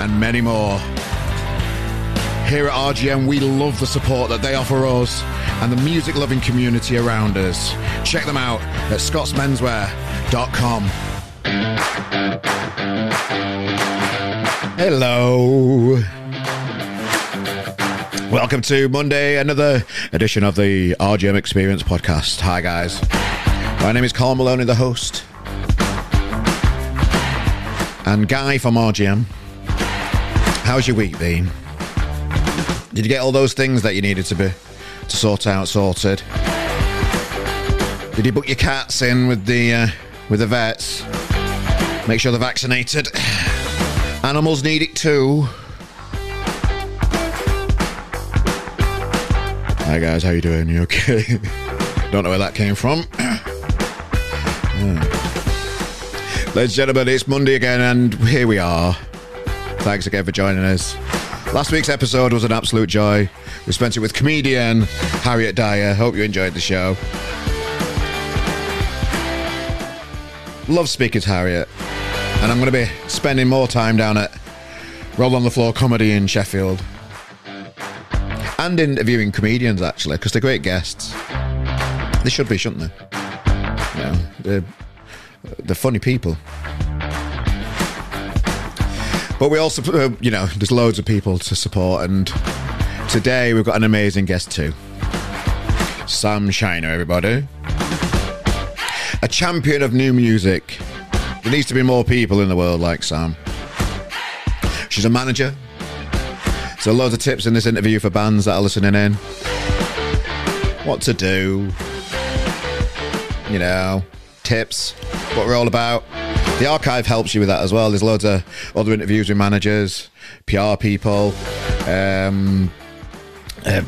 and many more. Here at RGM, we love the support that they offer us and the music loving community around us. Check them out at scottsmenswear.com. Hello. Welcome to Monday, another edition of the RGM Experience podcast. Hi, guys. My name is Carl Maloney, the host. And Guy from RGM. How's your week been? Did you get all those things that you needed to be to sort out sorted? Did you book your cats in with the uh, with the vets? Make sure they're vaccinated. Animals need it too. Hi guys, how you doing? You okay? Don't know where that came from. Yeah. Ladies and gentlemen, it's Monday again, and here we are. Thanks again for joining us. Last week's episode was an absolute joy. We spent it with comedian Harriet Dyer. Hope you enjoyed the show. Love speaking to Harriet, and I'm going to be spending more time down at Roll on the Floor Comedy in Sheffield and interviewing comedians actually because they're great guests. They should be, shouldn't they? Yeah, they're, they're funny people. But we also, uh, you know, there's loads of people to support, and today we've got an amazing guest too. Sam Shiner, everybody. A champion of new music. There needs to be more people in the world like Sam. She's a manager. So loads of tips in this interview for bands that are listening in. What to do. You know, tips, what we're all about. The archive helps you with that as well. There's loads of other interviews with managers, PR people, um, uh,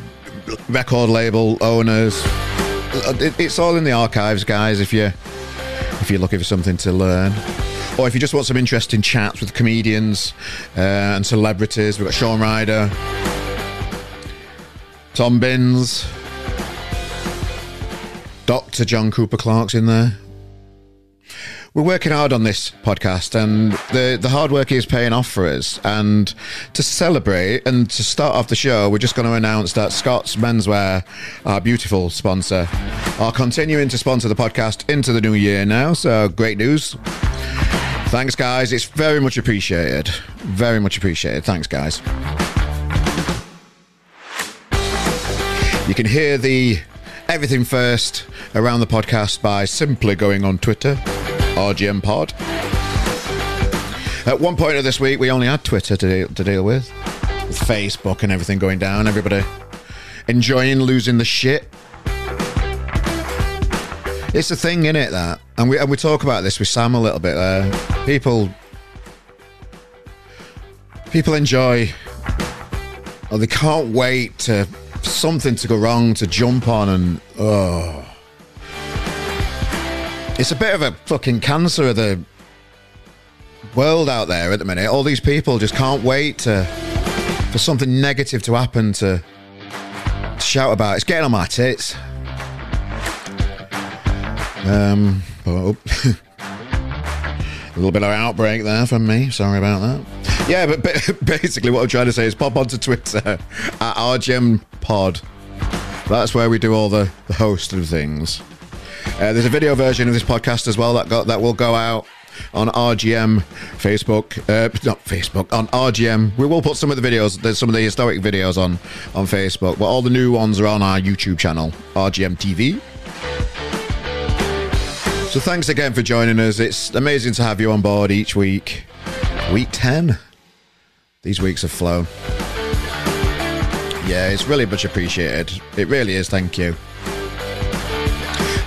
record label owners. It- It's all in the archives, guys. If you if you're looking for something to learn, or if you just want some interesting chats with comedians uh, and celebrities, we've got Shaun Ryder, Tom Binns, Dr. John Cooper Clarke's in there. We're working hard on this podcast, and the, the hard work is paying off for us. And to celebrate and to start off the show, we're just going to announce that Scott's Menswear, our beautiful sponsor, are continuing to sponsor the podcast into the new year now. So great news. Thanks, guys. It's very much appreciated. Very much appreciated. Thanks, guys. You can hear the everything first around the podcast by simply going on Twitter, RGM Pod. At one point of this week, we only had Twitter to deal, to deal with, with Facebook and everything going down. Everybody enjoying losing the shit. It's a thing, in it that, and we and we talk about this with Sam a little bit. There, people, people enjoy, or they can't wait to something to go wrong to jump on and oh, it's a bit of a fucking cancer of the world out there at the minute. All these people just can't wait to for something negative to happen to, to shout about. It's getting on my tits. Um, oh. a little bit of outbreak there from me. Sorry about that. Yeah, but basically, what I'm trying to say is pop onto Twitter at RGM Pod. That's where we do all the, the host of things. Uh, there's a video version of this podcast as well that got that will go out on RGM Facebook, uh, not Facebook, on RGM. We will put some of the videos. There's some of the historic videos on on Facebook, but all the new ones are on our YouTube channel, RGM TV. So thanks again for joining us. It's amazing to have you on board each week. Week 10. These weeks have flown. Yeah, it's really much appreciated. It really is. Thank you.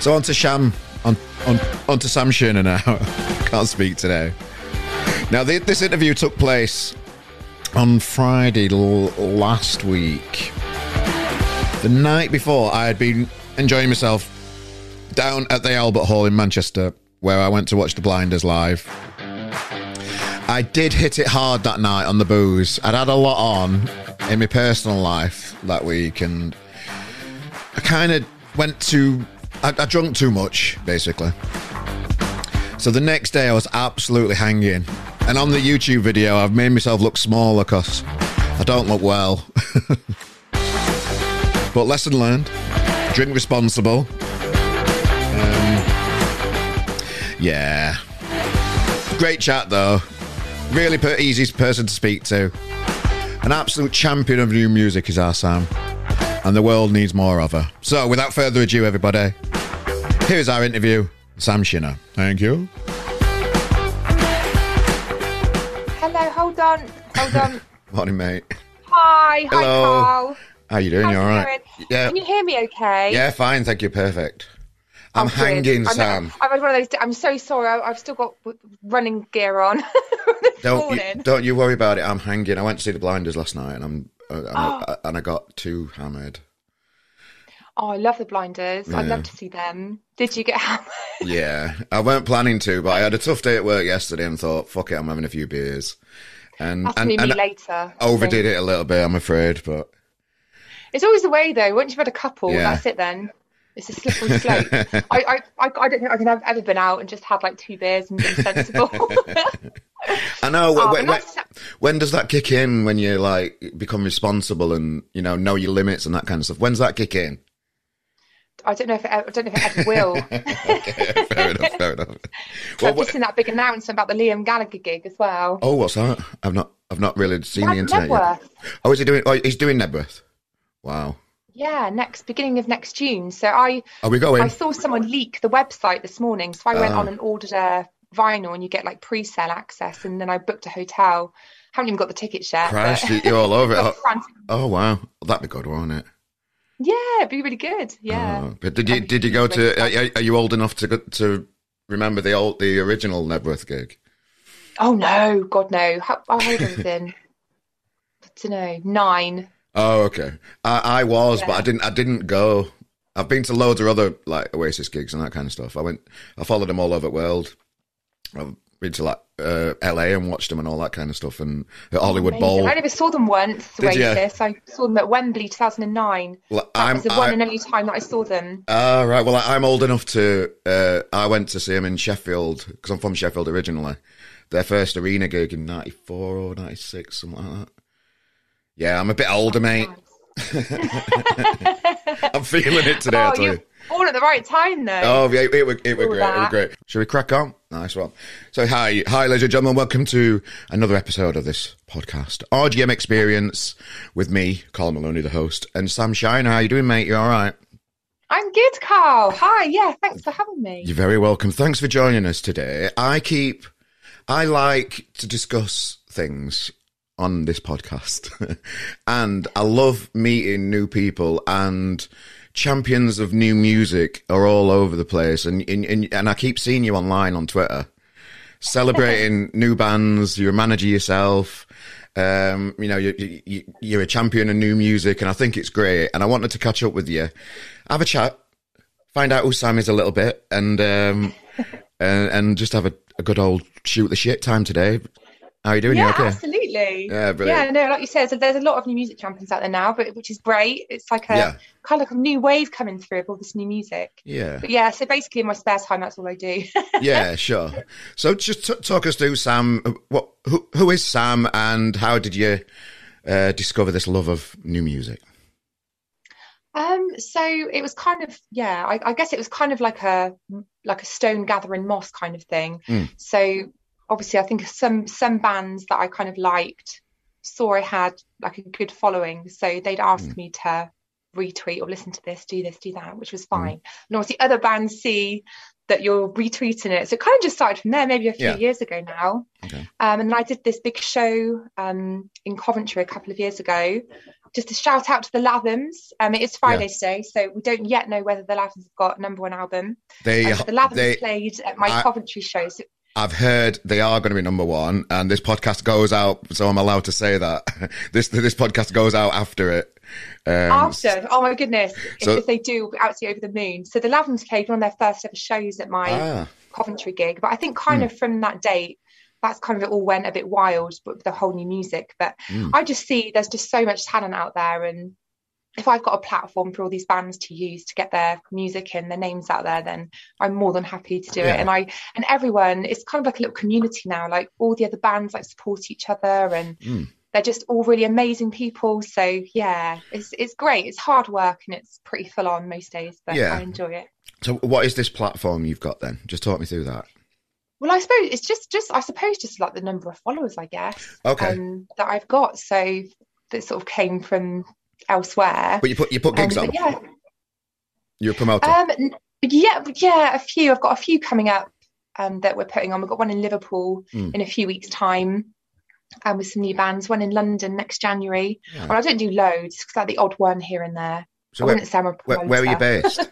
So on to Sham, on on on to Sam Shiner now. Can't speak today. Now the, this interview took place on Friday l- last week. The night before, I had been enjoying myself down at the Albert Hall in Manchester, where I went to watch the Blinders live. I did hit it hard that night on the booze. I'd had a lot on in my personal life that week, and I kind of went to. I, I drunk too much, basically. So the next day, I was absolutely hanging. And on the YouTube video, I've made myself look smaller because I don't look well. but lesson learned drink responsible. Um, yeah. Great chat, though. Really per- easy person to speak to. An absolute champion of new music is our Sam. And the world needs more of her. So, without further ado, everybody, here's our interview Sam Shiner. Thank you. Hello, hold on, hold on. Morning, mate. Hi, hi, Hello. Carl. How are you doing? How's you all right? going? Yeah. Can you hear me okay? Yeah, fine. Thank you. Perfect. I'm good. hanging, I'm- Sam. I've had one of those. I'm so sorry. I, I've still got running gear on Don't you, don't you worry about it. I'm hanging. I went to see the Blinders last night, and I'm, I'm Oh. and I got too hammered. Oh, I love the blinders. I'd love to see them. Did you get hammered? Yeah, I weren't planning to, but I had a tough day at work yesterday, and thought, "Fuck it, I'm having a few beers," and That's and, and later. overdid it a little bit. I'm afraid, but It's always the way though. Once you've had a couple, Yeah. that's it. Then it's a slippery slope. I, I, I, I don't think I can have ever been out and just had like two beers and been sensible. I know. Oh, when, when, when does that kick in? When you like become responsible and you know know your limits and that kind of stuff. When's that kick in? I don't know if it, I don't know if it ever will. okay, fair enough. Fair enough. Well, I've just seen that big announcement about the Liam Gallagher gig as well. oh, what's that? I've not. I've not really seen the internet yet. Oh, is he doing? Oh, he's doing Knebworth. Wow. Yeah, next beginning of next June. So I Are we going? I saw someone leak the website this morning. So I went Ah. on and ordered a vinyl, and you get like pre-sale access. And then I booked a hotel. Haven't even got the tickets yet. Christ, but- you're all over it. Oh, oh, wow, that'd be good, won't it? Yeah, it'd be really good. Yeah. Oh, but did you did you go to? Are, are you old enough to go- to remember the old the original Knebworth gig? Oh no, God no. How, how old I was? I don't know, nine. Oh, okay. I, I was, but I didn't. I didn't go. I've been to loads of other like Oasis gigs and that kind of stuff. I went. I followed them all over the world. I've been to like uh, LA and watched them and all that kind of stuff, and at Hollywood Amazing. Bowl. I never saw them once. Did you? I saw them at Wembley, 2009. Well, That I'm. was the one I- and only time that I saw them. Ah, right. Well, I- I'm old enough to. Uh, I went to see them in Sheffield because I'm from Sheffield originally. Their first arena gig in '94 or '96, something like that. Yeah, I'm a bit older, mate. I'm feeling it today. I oh, tell you're you. All at the right time, though. Oh, yeah, it, was it was All great. It was that. great. Shall we crack on? Nice one. So, hi, hi, ladies and gentlemen. Welcome to another episode of this podcast, RGM Experience, with me, Carl Maloney, the host, and Sam Shiner. How are you doing, mate? You all right? I'm good, Carl. Hi. Yeah, thanks for having me. You're very welcome. Thanks for joining us today. I keep, I like to discuss things on this podcast, and I love meeting new people and champions of new music are all over the place, and and, and, I keep seeing you online on Twitter celebrating new bands. You're a manager yourself. Um, you know, you, you, you're a champion of new music, and I think it's great. And I wanted to catch up with you, have a chat, find out who Sam is a little bit, and um, and, and just have a, a good old shoot the shit time today. How are you doing? yeah, you okay? absolutely. Yeah, brilliant. Yeah, no, like you said, so there's a lot of new music champions out there now, but which is great. It's like a Yeah. kind of like a new wave coming through of all this new music. Yeah, But yeah, so basically in my spare time, that's all I do. yeah, sure. So just t- talk us through Sam. What who who is Sam, and how did you uh, discover this love of new music? Um, so it was kind of yeah, I, I guess it was kind of like a like a stone gathering moss kind of thing. Mm. So obviously, I think some some bands that I kind of liked saw I had like a good following, so they'd ask Mm. me to retweet or listen to this, do this, do that, which Mm. was fine. And obviously, other bands see that you're retweeting it, so it kind of just started from there, maybe a few Yeah. years ago now. Okay. Um, and I did this big show um, in Coventry a couple of years ago. Just to shout out to the Lathums. Um, it is Friday today, so we don't yet know whether the Lathums have got a number one album. They but the Lathums they played at my I- Coventry show. So I've heard they are going to be number one, and this podcast goes out, so I'm allowed to say that this this podcast goes out after it. Um, after, oh my goodness! So, if, if, they do, absolutely over the moon. So the Lathums played one of their first ever shows at my ah. Coventry gig, but I think kind mm. of from that date, that's kind of it all went a bit wild, but with the whole new music. But mm. I just see there's just so much talent out there, and if I've got a platform for all these bands to use to get their music and their names out there, then I'm more than happy to do yeah. it. And I and everyone, it's kind of like a little community now. Like all the other bands like support each other, and mm. they're just all really amazing people. So yeah, it's it's great. It's hard work and it's pretty full on most days, but yeah. I enjoy it. So what is this platform you've got then? Just talk me through that. Well, I suppose it's just just I suppose just like the number of followers, I guess. Okay. Um, that I've got. So that sort of came from elsewhere. But you put you put gigs um, on. Yeah. You're a promoter. Um, yeah, yeah, a few. I've got a few coming up um, that we're putting on. We've got one in Liverpool mm. in a few weeks' time. And um, with some new bands, one in London next January. Yeah. Well, I don't do loads because I the odd one here and there. So where, where, where, are you based?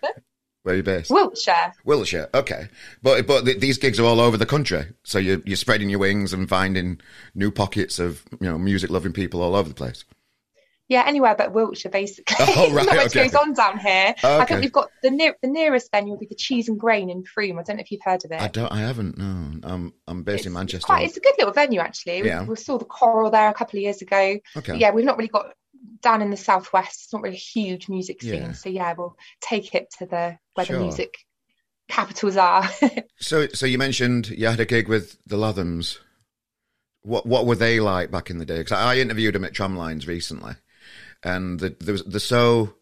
where are you based? Wiltshire. Wiltshire. Okay, but but th- these gigs are all over the country, so you're you're spreading your wings and finding new pockets of you know music loving people all over the place. Yeah, anywhere but Wiltshire, basically. Oh, right. Not much okay. goes on down here. Okay. I think we've got the near the nearest venue will be the Cheese and Grain in Frome. I don't know if you've heard of it. I don't. I haven't. No, I'm I'm based it's, in Manchester. It's, quite, it's a good little venue actually. Yeah. We, we, saw the Coral there a couple of years ago. Okay. But yeah, we've not really got down in the southwest. It's not really a huge music scene. Yeah. So yeah, we'll take it to the where sure. the music capitals are. so so you mentioned you had a gig with the Lathums. What what were they like back in the day? Because I interviewed them at Tramlines recently and the, they're, they're so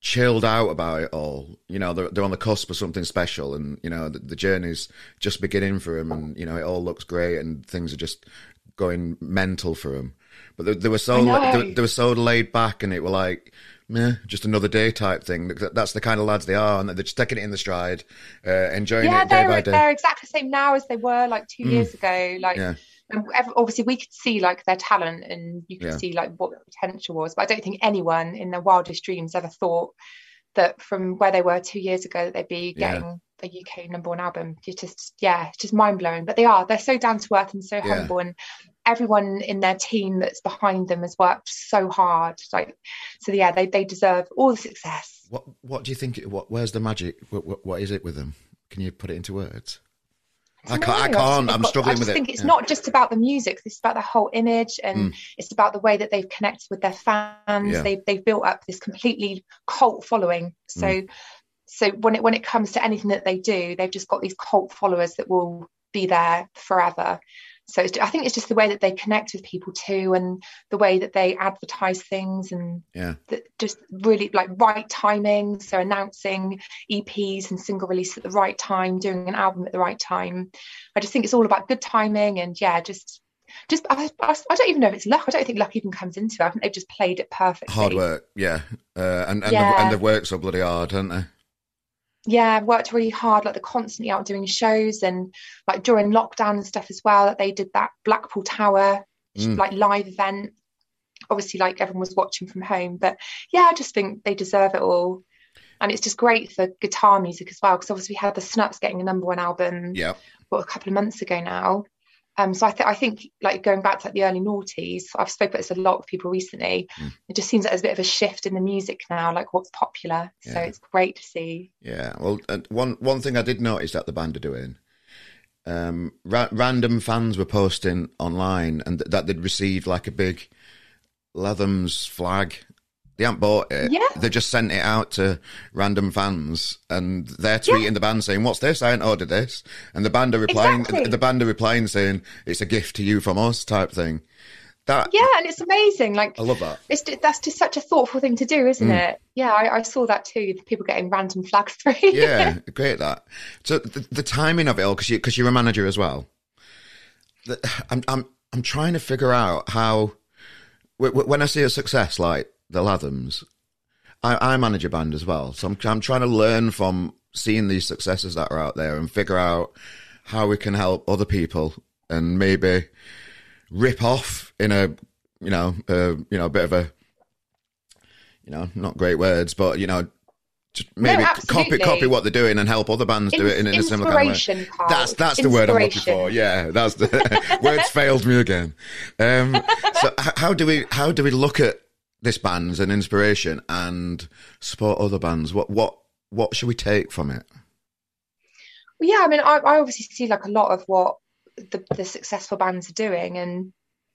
chilled out about it all. You know, they're, they're on the cusp of something special, and you know the, the journey's just beginning for them, and you know it all looks great, and things are just going mental for them. But they, they were so they, they, were so laid back, and it were like. Meh, just another day type thing. That's the kind of lads they are, and they're just taking it in the stride, uh, enjoying yeah, it day by day. They're exactly the same now as they were like two mm. years ago. Like yeah obviously we could see like their talent and you could yeah. see like what the potential was but i don't think anyone in their wildest dreams ever thought that from where they were two years ago that they'd be getting yeah. a uk number one album it's just yeah it's just mind-blowing but they are they're so down to earth and so yeah. humble and everyone in their team that's behind them has worked so hard like so yeah they, they deserve all the success what what do you think what where's the magic what, what, what is it with them can you put it into words I can't. I can't. I'm struggling with it. I think it's yeah. not just about the music. It's about the whole image, and mm. it's about the way that they've connected with their fans. Yeah. They've they've built up this completely cult following. So, mm. so when it when it comes to anything that they do, they've just got these cult followers that will be there forever so I think it's just the way that they connect with people too, and the way that they advertise things, and yeah, just really like right timing. So announcing EPs and single release at the right time, doing an album at the right time. I just think it's all about good timing, and yeah, just just I, I, I, don't even know if it's luck. I don't think luck even comes into it. I think they've just played it perfectly. Hard work, yeah, uh, and and, yeah. They've, and they've worked so bloody hard, haven't they? Yeah, worked really hard, like they're constantly out doing shows and like during lockdown and stuff as well. That they did that Blackpool Tower mm. like live event. Obviously, like everyone was watching from home, but yeah, I just think they deserve it all. And it's just great for guitar music as well, because obviously we had the Snuts getting a number one album, yeah, what a couple of months ago now. Um, so I, th- I think like going back to like, the early noughties, I've spoken about this a lot with people recently. Mm. It just seems like there's a bit of a shift in the music now, like what's popular. Yeah. So it's great to see. Yeah. Well, one one thing I did notice that the band are doing, um, ra- random fans were posting online and th- that they'd received like a big Lathums flag they haven't bought it. Yeah. They just sent it out to random fans, and they're tweeting yeah. the band saying, "What's this? I haven't ordered this." And the band are replying. Exactly. The band are replying saying, "It's a gift to you from us," type thing. That yeah, and it's amazing. Like I love that. It's that's just such a thoughtful thing to do, isn't mm. it? Yeah, I, I, saw that too. People getting random flags through. yeah, great that. So the, the timing of it all, because you because you're a manager as well. The, I'm I'm I'm trying to figure out how when I see a success like the Lathums, I, I manage a band as well. So I'm, I'm trying to learn from seeing these successes that are out there and figure out how we can help other people and maybe rip off in a, you know, a, you know, a bit of a, you know, not great words, but, you know, just maybe no, copy copy what they're doing and help other bands do it in, in a similar kind of way. Carl. That's that's the word I'm looking for. Yeah, that's the words failed me again. Um, so how do we how do we look at this band as an inspiration and support other bands? What what what should we take from it? Well, yeah, I mean, I, I obviously see like a lot of what the, the successful bands are doing, and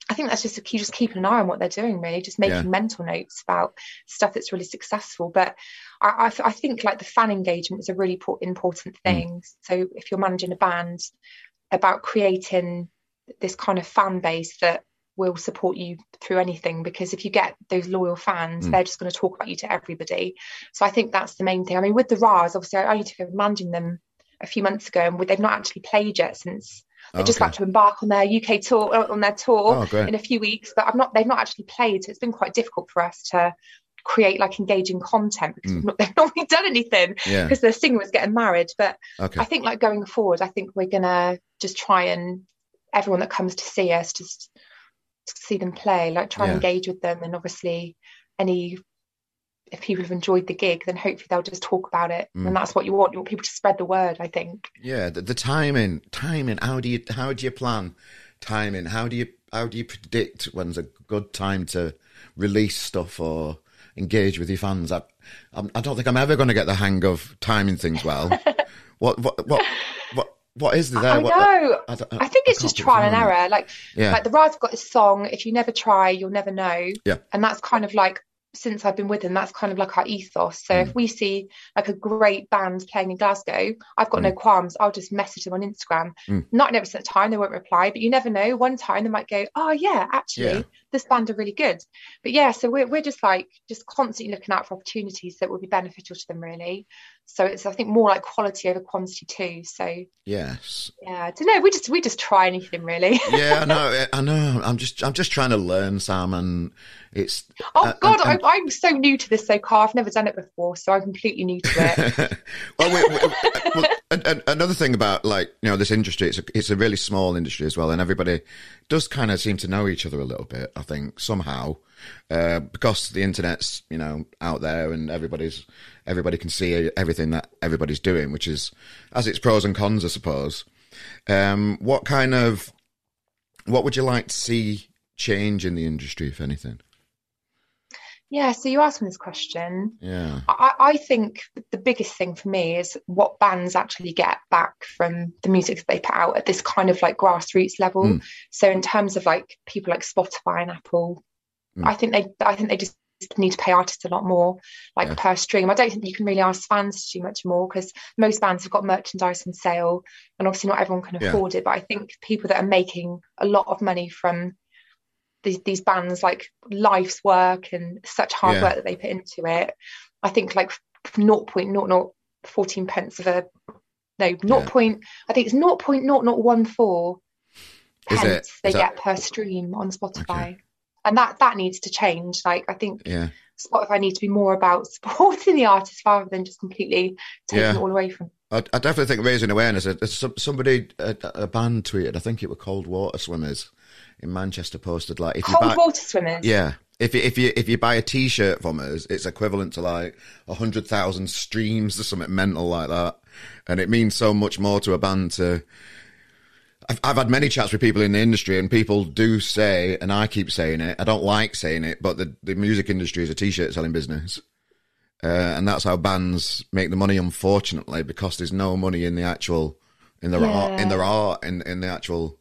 I think that's just you just keeping an eye on what they're doing, really, just making yeah. mental notes about stuff that's really successful. But I, I, I, think like the fan engagement is a really important mm. thing. Mm. So if you're managing a band, about creating this kind of fan base that will support you through anything because if you get those loyal fans mm. they're just going to talk about you to everybody so i think that's the main thing i mean with the Rahs obviously i only took over managing them a few months ago and they've not actually played yet since they're just about to embark on their UK tour uh, on their tour oh, in a few weeks, but I've not they've not actually played, so it's been quite difficult for us to create like engaging content because mm. not, they've not really done anything because yeah. the singer was getting married. But okay. I think like going forward, I think we're gonna just try and everyone that comes to see us just see them play, like try yeah. and engage with them, and obviously any if people have enjoyed the gig, then hopefully they'll just talk about it, mm. and that's what you want. You want people to spread the word. I think. Yeah, the, the timing, timing. How do you how do you plan timing? How do you how do you predict when's a good time to release stuff or engage with your fans? I I, I don't think I'm ever going to get the hang of timing things well. what what what what what is there? I what, know. I, I, I, think it's just trial and error. Like, yeah. like the Rahs got this song. If you never try, you'll never know. Yeah. And that's kind of like since I've been with them, that's kind of like our ethos. So mm. if we see like a great band playing in Glasgow, I've got mm. no qualms. I'll just message them on Instagram. Mm. Not every time they won't reply, but you never know. One time they might go, "Oh yeah, actually, yeah. This band are really good." But yeah, so we're we're just like just constantly looking out for opportunities that will be beneficial to them, really. So it's I think more like quality over quantity too. So yes, yeah, I don't know. We just we just try anything really. yeah, I know. I know. I'm just I'm just trying to learn, Sam, and it's. Oh uh, God, and, and, I, am so new to this so car. I've never done it before, so I'm completely new to it. well, we, we, well and another thing about like you know this industry, it's a, it's a really small industry as well, and everybody does kind of seem to know each other a little bit. I think somehow. Uh, because the internet's you know out there and everybody's everybody can see everything that everybody's doing, which is as its pros and cons, I suppose. Um, what kind of what would you like to see change in the industry, if anything? Yeah, so you asked me this question. Yeah. I, I, think the biggest thing for me is what bands actually get back from the music that they put out at this kind of like grassroots level. Mm. So in terms of like people like Spotify and Apple, mm. I think they I think they just need to pay artists a lot more, like yeah. per stream. I don't think you can really ask fans to do much more because most bands have got merchandise on sale, and obviously not everyone can afford yeah. it. But I think people that are making a lot of money from these, these bands like life's work and such hard yeah. work that they put into it. I think like 0.0014 pence of a no 0. Yeah. Point, I think it's 0.0014 pence they get per stream on Spotify. Okay. And that that needs to change. Like I think yeah. Spotify needs to be more about supporting the artist rather than just completely taking yeah. it all away from. I, I definitely think raising awareness. Uh, uh, somebody, a, a band tweeted, I think it were Cold Water Swimmers, in Manchester posted like if cold you buy, water swimmers. Yeah, if you, if you if you buy a T-shirt from us, it's equivalent to like a hundred thousand streams or something mental like that, and it means so much more to a band to. I've, I've had many chats with people in the industry, and people do say, and I keep saying it. I don't like saying it, but the the music industry is a T-shirt selling business. Uh, and that's how bands make the money, unfortunately, because there's no money in the actual in their yeah. art in their art in in the actual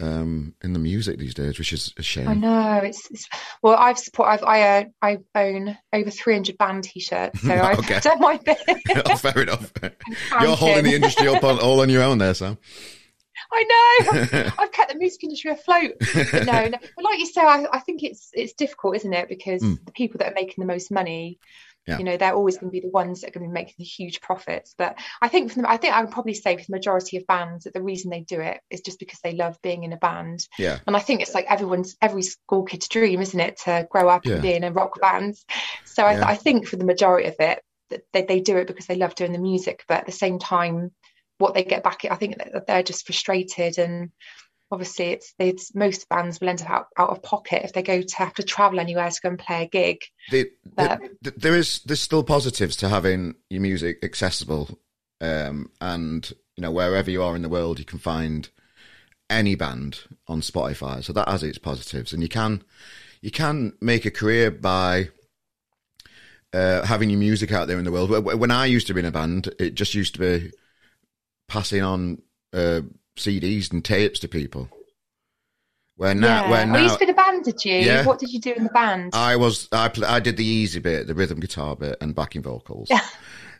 um, in the music these days, which is a shame. I know it's, it's well. I've support. I've I, uh, I own over three hundred band t-shirts, so I've done my bit. oh, fair enough. You're holding the industry up on, all on your own there, Sam. I know. I've kept the music industry afloat. But no, no, but like you say, I, I think it's it's difficult, isn't it? Because mm. the people that are making the most money yeah. You know, they're always going to be the ones that are going to be making the huge profits. But I think from the, I think I would probably say for the majority of bands that the reason they do it is just because they love being in a band. Yeah. And I think it's like everyone's every school kid's dream, isn't it, to grow up yeah. and be in a rock band. So I, yeah. I think for the majority of it, that they, they do it because they love doing the music. But at the same time, what they get back, I think they're just frustrated and obviously it's it's most bands will end up out, out of pocket if they go to have to travel anywhere to go and play a gig. The, but, the, the, there is there's still positives to having your music accessible, um, and you know wherever you are in the world, you can find any band on Spotify. So that has its positives, and you can you can make a career by uh, having your music out there in the world. When I used to be in a band, it just used to be passing on uh, CDs and tapes to people. Where now, yeah. where now, oh, you used to be the band, did you? Yeah. What did you do in the band? I was, I, play, I did the easy bit, the rhythm guitar bit, and backing vocals. Yeah.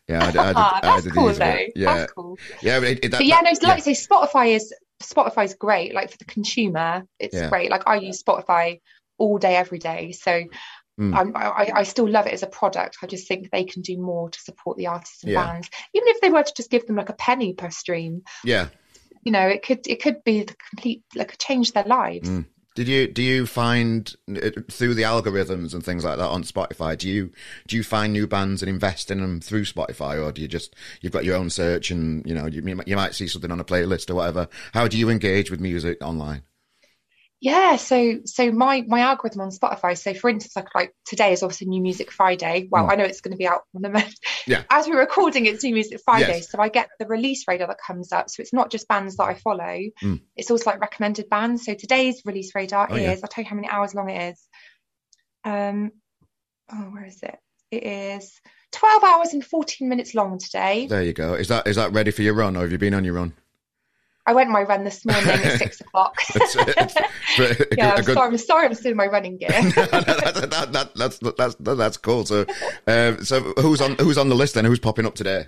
Yeah, I, I did, That's I did cool, though. Yeah, That's cool. Yeah, but, it, it, that, but yeah, no, like yeah. say, Spotify is Spotify's great. Like for the consumer, it's yeah. great. Like I use Spotify all day, every day. So Mm. I, I, still love it as a product. I just think they can do more to support the artists and yeah. bands, even if they were to just give them like a penny per stream. Yeah, you know, it could it could be the complete like change their lives. Mm. Did you do you find through the algorithms and things like that on Spotify? Do you do you find new bands and invest in them through Spotify, or do you just you've got your own search and you know you, you might see something on a playlist or whatever? How do you engage with music online? Yeah, so so my my algorithm on Spotify. So for instance, like like today is obviously New Music Friday. Well, mm. I know it's going to be out on the moment. Yeah. As we're recording, it's New Music Friday, yes. so I get the release radar that comes up. So it's not just bands that I follow; mm. it's also like recommended bands. So today's release radar oh, is. Yeah. I'll tell you how many hours long it is. Um, oh, where is it? It is 12 hours and 14 minutes long today. There you go. Is that is that ready for your run, or have you been on your run? I went my run this morning at six o'clock. yeah, I'm, good... sorry, I'm sorry. I'm still in my running gear. that, that, that, that's that's that's cool. So, uh, so who's on who's on the list then? Who's popping up today?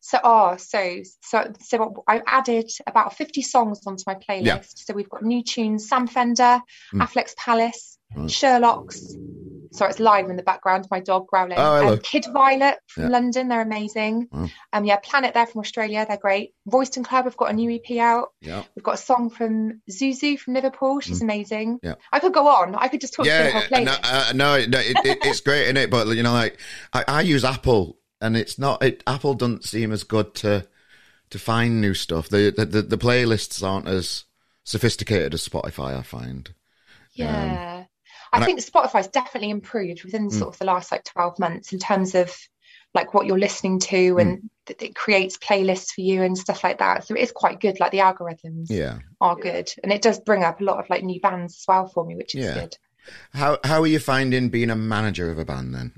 So, oh, so so so I've added about 50 songs onto my playlist. Yeah. So we've got new tunes: Sam Fender, mm. Afflecks Palace, right. Sherlocks. Sorry, it's live in the background. My dog growling. Oh, um, Kid Violet from yeah. London, they're amazing. Wow. Um, yeah, Planet there from Australia, they're great. Royston Club, have got a new EP out. Yeah. We've got a song from Zuzu from Liverpool. She's mm. amazing. Yeah. I could go on. I could just talk yeah, to the whole playlist. No, uh, no, no it, it, it's great in it, but you know, like I, I use Apple, and it's not. It, Apple doesn't seem as good to to find new stuff. The the the, the playlists aren't as sophisticated as Spotify. I find. Yeah. Um, I think Spotify's definitely improved within mm. sort of the last like 12 months in terms of like what you're listening to and mm. it creates playlists for you and stuff like that. So it is quite good. Like the algorithms yeah. are good. And it does bring up a lot of like new bands as well for me, which is yeah. good. How how are you finding being a manager of a band then?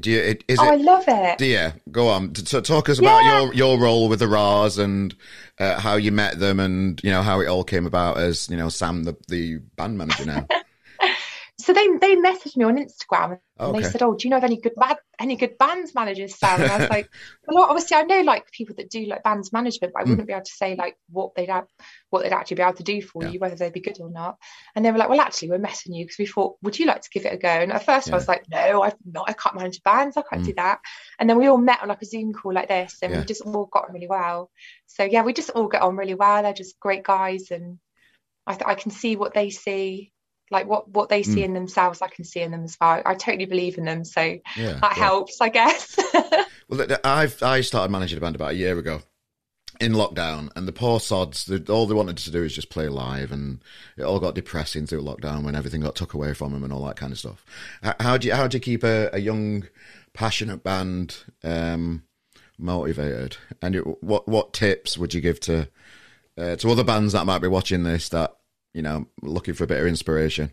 Do you? It, is oh, it, I love it. Yeah, go on. So talk us about yeah. your your role with the Rahs and uh, how you met them, and you know how it all came about as you know Sam, the the band manager now. so they they messaged me on Instagram and okay. they said, "Oh, do you know of any good bad any good bands managers, Sam?" And I was like, "Well, obviously I know like people that do like bands management, but I mm. wouldn't be able to say like what they'd have, what they'd actually be able to do for yeah. you, whether they'd be good or not." And they were like, "Well, actually, we're messing you because we thought, would you like to give it a go?" And at first yeah. I was like, "No, I've not. I can't manage bands. I can't mm. do that." And then we all met on like a Zoom call like this, and yeah. we just all got on really well. So yeah, we just all get on really well. They're just great guys, and I, th- I can see what they see like what what they see mm. in themselves i can see in them as well. I totally believe in them so yeah, that helps i guess. Well i've i started managing a band about a year ago in lockdown and the poor sods the, all they wanted to do is just play live and it all got depressing through lockdown when everything got took away from them and all that kind of stuff. How do you how do you keep a, a young passionate band um, motivated? And what what tips would you give to uh, to other bands that might be watching this that you know, looking for a bit of inspiration?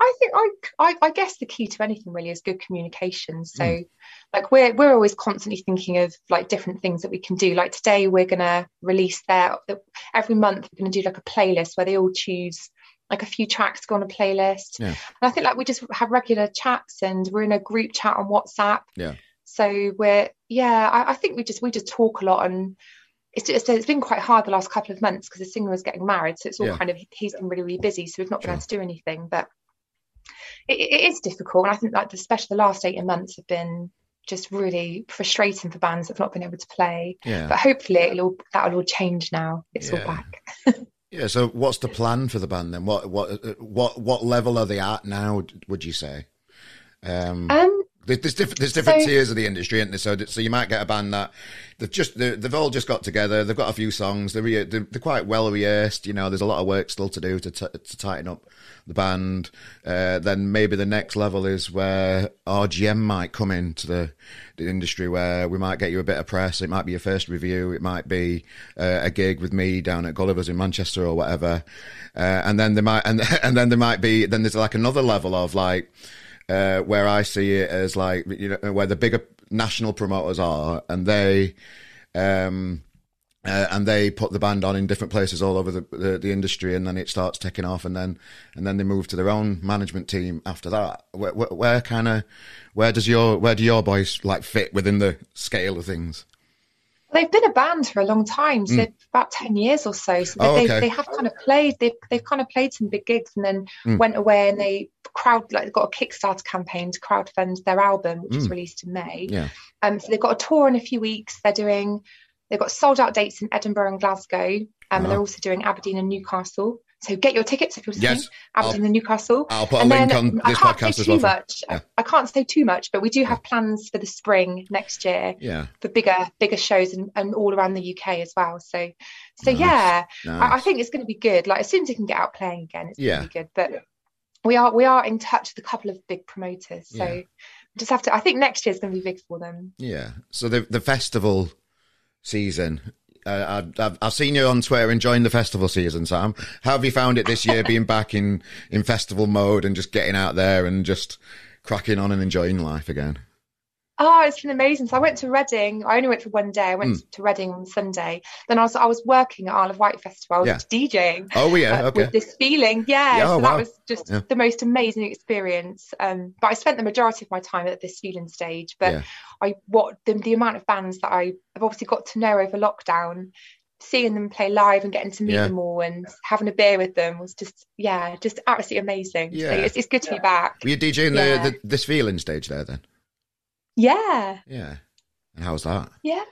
I think I, I, I guess the key to anything really is good communication. So, mm. like we're we're always constantly thinking of like different things that we can do. Like today, we're gonna release their every month we're gonna do like a playlist where they all choose like a few tracks to go on a playlist. Yeah. And I think like we just have regular chats and we're in a group chat on WhatsApp. Yeah. So we're yeah, I, I think we just we just talk a lot and it's it's been quite hard the last couple of months because the singer was getting married, so it's all yeah. kind of he's been really really busy, so we've not been sure. able to do anything. But it, it is difficult, and I think like especially the last eighteen months have been just really frustrating for bands that've not been able to play. Yeah. But hopefully it'll that'll all change now. It's yeah. all back. yeah. So what's the plan for the band then? What what what what level are they at now? Would you say? Um, um There's, different, there's different so, tiers of the industry, isn't there? So, so you might get a band that they've just they've all just got together. They've got a few songs. They're, re- they're, they're quite well rehearsed. You know, there's a lot of work still to do to t- to tighten up the band. Uh, then maybe the next level is where RGM might come into the, the industry, where we might get you a bit of press. It might be your first review. It might be uh, a gig with me down at Gulliver's in Manchester or whatever. Uh, and then there might and and then there might be then there's like another level of like uh, where I see it as like you know where the bigger national promoters are, and they. Um, uh, and they put the band on in different places all over the, the, the industry, and then it starts taking off, and then and then they move to their own management team after that. Where, where, where kind of where does your where do your boys like fit within the scale of things? They've been a band for a long time, so mm. about ten years or so. So oh, they, okay. they have kind of played. They've they've kind of played some big gigs, and then mm. went away and they crowd like they've got a Kickstarter campaign to crowdfund their album, which mm. is released in May. Yeah. Um. So they've got a tour in a few weeks. They're doing. They've got sold out dates in Edinburgh and Glasgow, um, and they're also doing Aberdeen and Newcastle. So get your tickets if you're listening. Yes, Aberdeen and Newcastle. I'll put a and link on this I can't podcast say as well. Too much. Yeah. I, can't say too much, but we do have plans for the spring next year. Yeah. For bigger, bigger shows and, and all around the UK as well. So, so nice. yeah, nice. I, I, think it's going to be good. Like as soon as you can get out playing again, it's yeah. going to be good. But we are we are in touch with a couple of big promoters. So yeah. just have to. I think next year is going to be big for them. Yeah. So the the festival season uh, I've, I've seen you on Twitter enjoying the festival season, Sam. How have you found it this year, being back in, in festival mode and just getting out there and just cracking on and enjoying life again? Oh, it's been amazing. So I went to Reading. I only went for one day. I went mm. to Reading on Sunday. Then I was I was working at Isle of Wight Festival. I was yeah. DJing. Oh yeah, uh, okay. With this feeling, yeah. yeah oh, so wow. that was just yeah. the most amazing experience. Um, but I spent the majority of my time at this feeling stage. But I what the, the amount of bands that I have obviously got to know over lockdown seeing them play live and getting to meet yeah. them all and having a beer with them was just yeah just absolutely amazing yeah so it's, it's good to be back were you DJing yeah. the, the this feeling stage there then yeah. Yeah. And how was that? Yeah.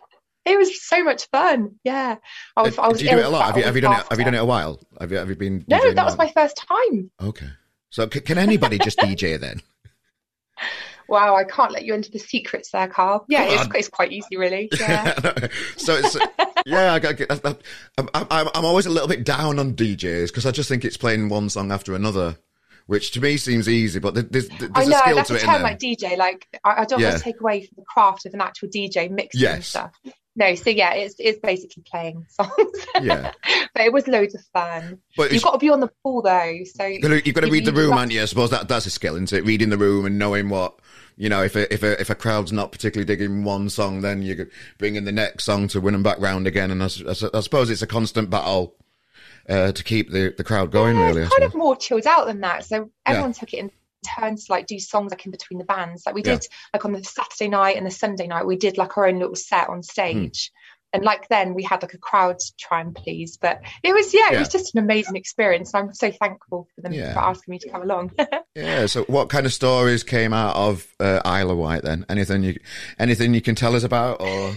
It was so much fun. Yeah. I was, uh, I was do you do it a lot? Have you, have you done it? Have you done it a while? Have you, have you been? No, that was my first time. Okay. So c- can anybody just DJ then? Wow, I can't let you into the secrets there, Carl. Yeah, it's, it's, quite easy, really. Yeah. so it's yeah, I, I, I, I'm always a little bit down on DJs because I just think it's playing one song after another which to me seems easy, but there's, there's I know, a skill that's to a it. term like DJ. Like I, I don't yeah. want to take away from the craft of an actual DJ mixing yes. stuff. No, so yeah, it's it's basically playing songs. Yeah, but it was loads of fun. But you've got to be on the ball though, so you've got to, you've got to read the room, aren't you? I suppose that that's a skill, isn't it? Reading the room and knowing what you know. If a, if a, if a crowd's not particularly digging one song, then you bring in the next song to win them back round again. And I, I, I suppose it's a constant battle uh, to keep the, the crowd going. Yeah, really, kind of more chilled out than that. So everyone yeah. took it in turns to like do songs like in between the bands. Like we did yeah. like on the Saturday night and the Sunday night, we did like our own little set on stage. Hmm. And like then we had like a crowd to try and please, but it was yeah, it was just an amazing experience. I'm so thankful for them for asking me to come along. yeah. So, what kind of stories came out of uh, of Wight then? Anything you, anything you can tell us about, or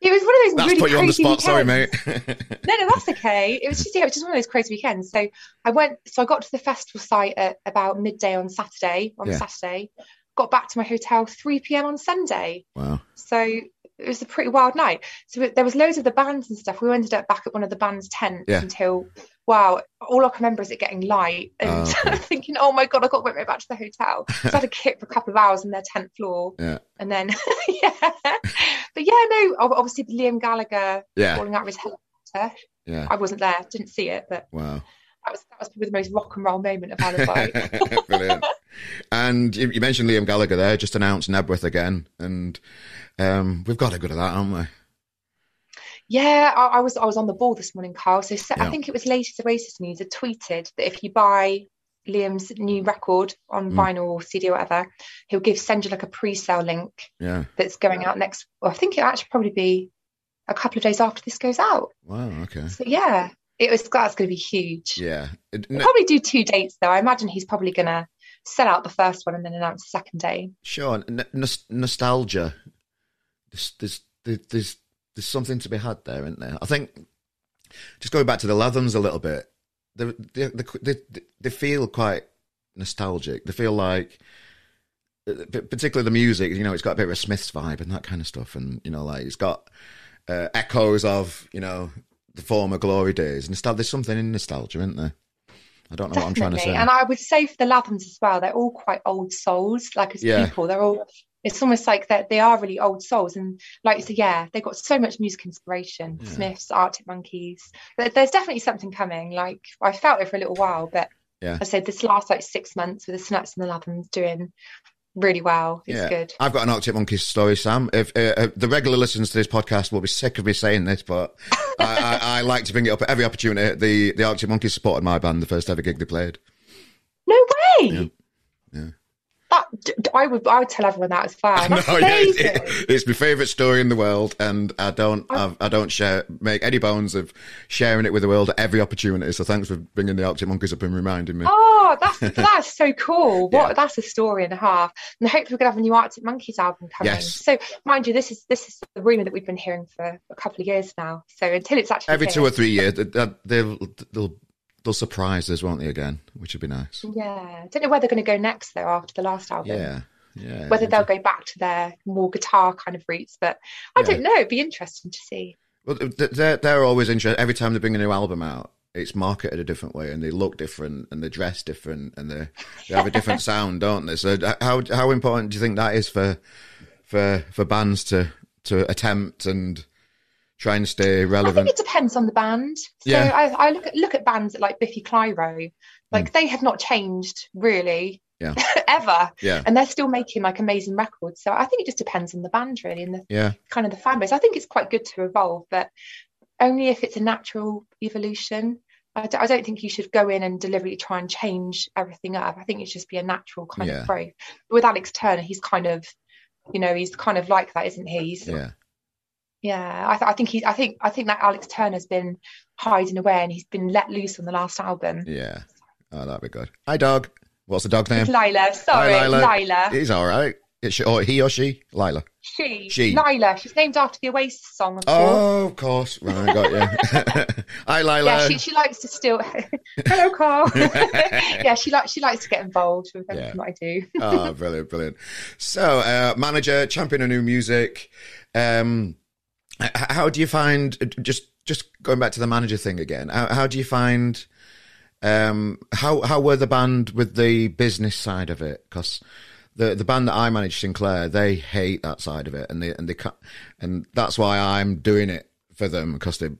it was one of those that's really put you on the spot. Weekends. Sorry, mate. no, no, that's okay. It was just yeah, it was just one of those crazy weekends. So I went. So I got to the festival site at about midday on Saturday. On yeah. Saturday, got back to my hotel 3 p.m. on Sunday. Wow. So it was a pretty wild night. So there was loads of the bands and stuff. We ended up back at one of the band's tents yeah. until wow, all I can remember is it getting light and okay. thinking, oh my god, I've got to wait back to the hotel. So I had to kit for a couple of hours on their tent floor. Yeah. And then yeah. But yeah, no, obviously Liam Gallagher yeah. falling out of his helicopter. Yeah. I wasn't there, didn't see it, but wow. That was that was probably the most rock and roll moment of Alibi. Brilliant. And you, you, mentioned Liam Gallagher there, just announced Knebworth again, and um, we've got to go to that, haven't we? Yeah, I, I, was I was on the ball this morning, Carl. So yeah. I think it was latest Oasis News had tweeted that if you buy Liam's new record on mm. vinyl or CD or whatever, he'll give send you like a pre-sale link. Yeah, that's going out next. Well, I think it'll actually probably be a couple of days after this goes out. Wow. Okay. So yeah, it was that's going to be huge. Yeah. It, no, probably do two dates though. I imagine he's probably going to sell out the first one and then announce the second day. Sure. N- n- nostalgia. There's, there's there's there's something to be had there, isn't there? I think just going back to the Lathums a little bit, they they, they, they feel quite nostalgic. They feel like particularly the music. You know, it's got a bit of a Smiths vibe and that kind of stuff, and you know, like it's got uh, echoes of you know the former glory days. And there's something in nostalgia, isn't there? I don't know Definitely. what I'm trying to say. And I would say for the Lathums as well, they're all quite old souls. Like as yeah. people, they're all. It's almost like that they are really old souls, and like so, yeah, they've got so much music inspiration. Yeah. Smiths, Arctic Monkeys. But there's definitely something coming. Like I felt it for a little while, but yeah. I said this last like six months with the Snuts and the Lathums doing really well. It's yeah. good. I've got an Arctic Monkeys story, Sam. If uh, uh, the regular listeners to this podcast will be sick of me saying this, but I, I, I, like to bring it up at every opportunity. The the Arctic Monkeys supported my band the first ever gig they played. No way. Yeah. yeah. That I would I would tell everyone that as well. That's no, yeah, it, it's my favourite story in the world, and I don't I, I, don't share make any bones of sharing it with the world at every opportunity. So thanks for bringing the Arctic Monkeys up and reminding me. Oh, that's that's so cool! What yeah. that's a story and a half. And hopefully we're gonna have a new Arctic Monkeys album coming. Yes. So mind you, this is this is the rumor that we've been hearing for a couple of years now. So until it's actually every two or three years, they'll they'll they'll surprise us, won't they? Again, which would be nice. Yeah, I don't know where they're going to go next though after the last album. Yeah, yeah. Whether they'll go back to their more guitar kind of roots, but I yeah. don't know. It'd be interesting to see. Well, they're they're always interested. Every time they bring a new album out, it's marketed a different way, and they look different, and they dress different, and they they have a different sound, don't they? So how how important do you think that is for for for bands to to attempt and try and stay relevant? I think it depends on the band. So yeah. I, I look at look at bands like Biffy Clyro, like mm. they have not changed really. Yeah. ever. Yeah. And they're still making like amazing records. So I think it just depends on the band really and the yeah. kind of the fan base. I think it's quite good to evolve, but only if it's a natural evolution. I d- I don't think you should go in and deliberately try and change everything up. I think it should just be a natural kind yeah. of growth. With Alex Turner, he's kind of, you know, he's kind of like that, isn't he? He's, yeah. Yeah, I, th- I think he, I think, I think that Alex Turner's been hiding away and he's been let loose on the last album. Yeah, oh, that'd be good. Hi, dog. What's the dog's name? It's Lila. Sorry, Hi, Lila. Lila. He's all right. It's or he or she, Lila. She. She. Lila. She's named after the Oasis song. Of oh, of course. Right, I got you. Hi, Lila. Yeah, she, she likes to still. Hello, Carl. yeah, she likes she likes to get involved with everything yeah. I do. oh, brilliant, brilliant. So, uh, manager, champion of new music. Um, how do you find just just going back to the manager thing again? How, how do you find um, how how were the band with the business side of it? Because the the band that I manage, Sinclair, they hate that side of it, and they and they and that's why I'm doing it for them because they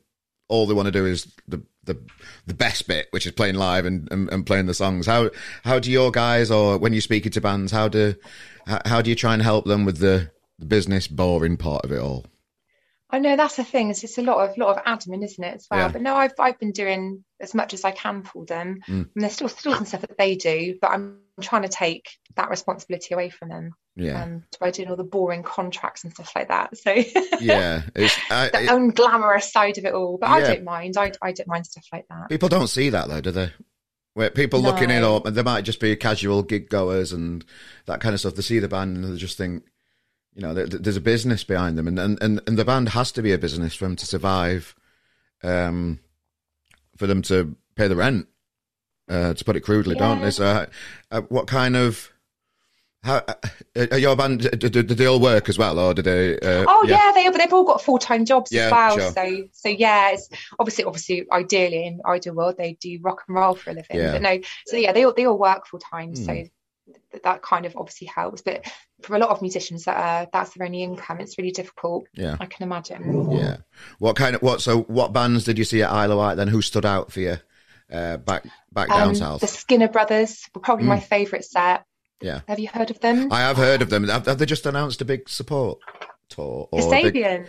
all they want to do is the the the best bit, which is playing live and, and, and playing the songs. How how do your guys, or when you're speaking to bands, how do how, how do you try and help them with the, the business boring part of it all? I know that's the thing. It's just a lot of lot of admin, isn't it, as well? Yeah. But no, I've I've been doing as much as I can for them. Mm. And there's still still some stuff that they do, but I'm trying to take that responsibility away from them. Yeah. Um, by doing all the boring contracts and stuff like that. So yeah, it's I, the it, unglamorous side of it all. But yeah. I don't mind. I I don't mind stuff like that. People don't see that though, do they? Where people no. looking in, or they might just be casual gig goers and that kind of stuff. They see the band and they just think you know, there's a business behind them, and, and, and the band has to be a business for them to survive, um, for them to pay the rent, uh, to put it crudely, yeah. don't they? So, uh, what kind of how uh, are your band? Do, do, do, they all work as well, or do they? Uh, oh yeah, yeah they they've all got full time jobs yeah, as well. Sure. So so yeah, it's obviously obviously ideally in ideal world they do rock and roll for a living, yeah. but no, so yeah, they all they all work full time. Mm. So hmm that kind of obviously helps. But for a lot of musicians that are that's their only income, it's really difficult. Yeah, I can imagine. Yeah. What kind of what? So what bands did you see at Isle of Wight then? Who stood out for you? Uh, back back down um, south. The Skinner Brothers were probably mm. my favourite set. Yeah. Have you heard of them? I have heard of them. Have, have they just announced a big support? tour or Kasabian.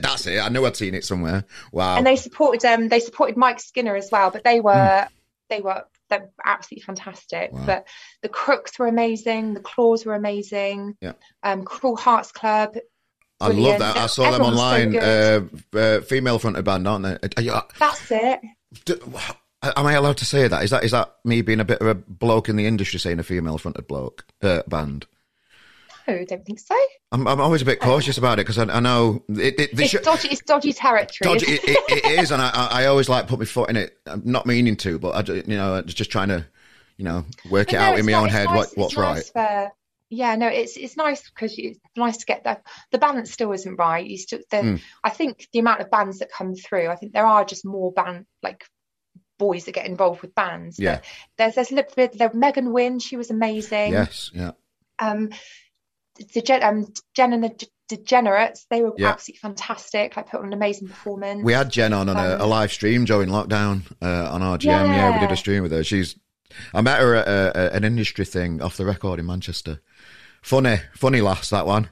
That's it. I know I'd seen it somewhere. Wow. And they supported um they supported Mike Skinner as well, but they were mm. they were they're absolutely fantastic. Wow. But the Crooks were amazing, the Claws were amazing. Yeah. Um, Cruel Hearts Club. I love that. I saw Everyone's them online. So uh, uh, female fronted band, aren't they? Are You, That's it. Do, am I allowed to say that? Is that is that me being a bit of a bloke in the industry saying a female fronted bloke uh, band? I don't think so. I'm, I'm always a bit cautious about it because I, I, know it, it, it's, sh- dodgy, it's dodgy territory. Dodgy, it, it, it is, and I, I always like put my foot in it. I'm not meaning to, but I, you know, just trying to, you know, work but it no, out in my own head nice, what, what's right. For, yeah, no, it's it's nice because it's nice to get the the balance still isn't right. You still, the, mm. I think the amount of bands that come through, I think there are just more band like boys that get involved with bands. Yeah, but there's there's a little bit. There, Megan Wynne, she was amazing. Yes, yeah. Um, the um, Jen and the Degenerates, they were yeah. absolutely fantastic. Like put on an amazing performance. We had Jen on on um, a, a, live stream during lockdown uh, on RGM. Yeah. yeah. we did a stream with her. She's I met her at a, a, an industry thing off the record in Manchester. Funny, funny lass that one.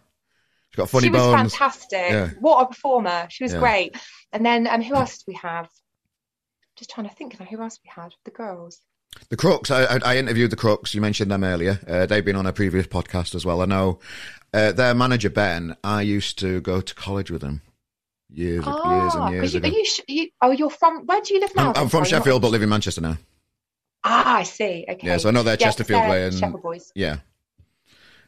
She's got funny she bones. was fantastic. Yeah. What a performer! She was great. And then um, who else did we have? Just trying to think of who else we had. The girls. The Crooks. I, I, interviewed the Crooks. You mentioned them earlier. Uh, they've been on a previous podcast as well. I know uh, their manager Ben. I used to go to college with him years, oh, years and years you, ago. Are you, you, oh, you're from? Where do you live now? I'm, I'm from Sheffield, but live in Manchester now. Ah, I see. Okay. Yeah, so I know they're yes, Chesterfield and Sheffield boys. Yeah.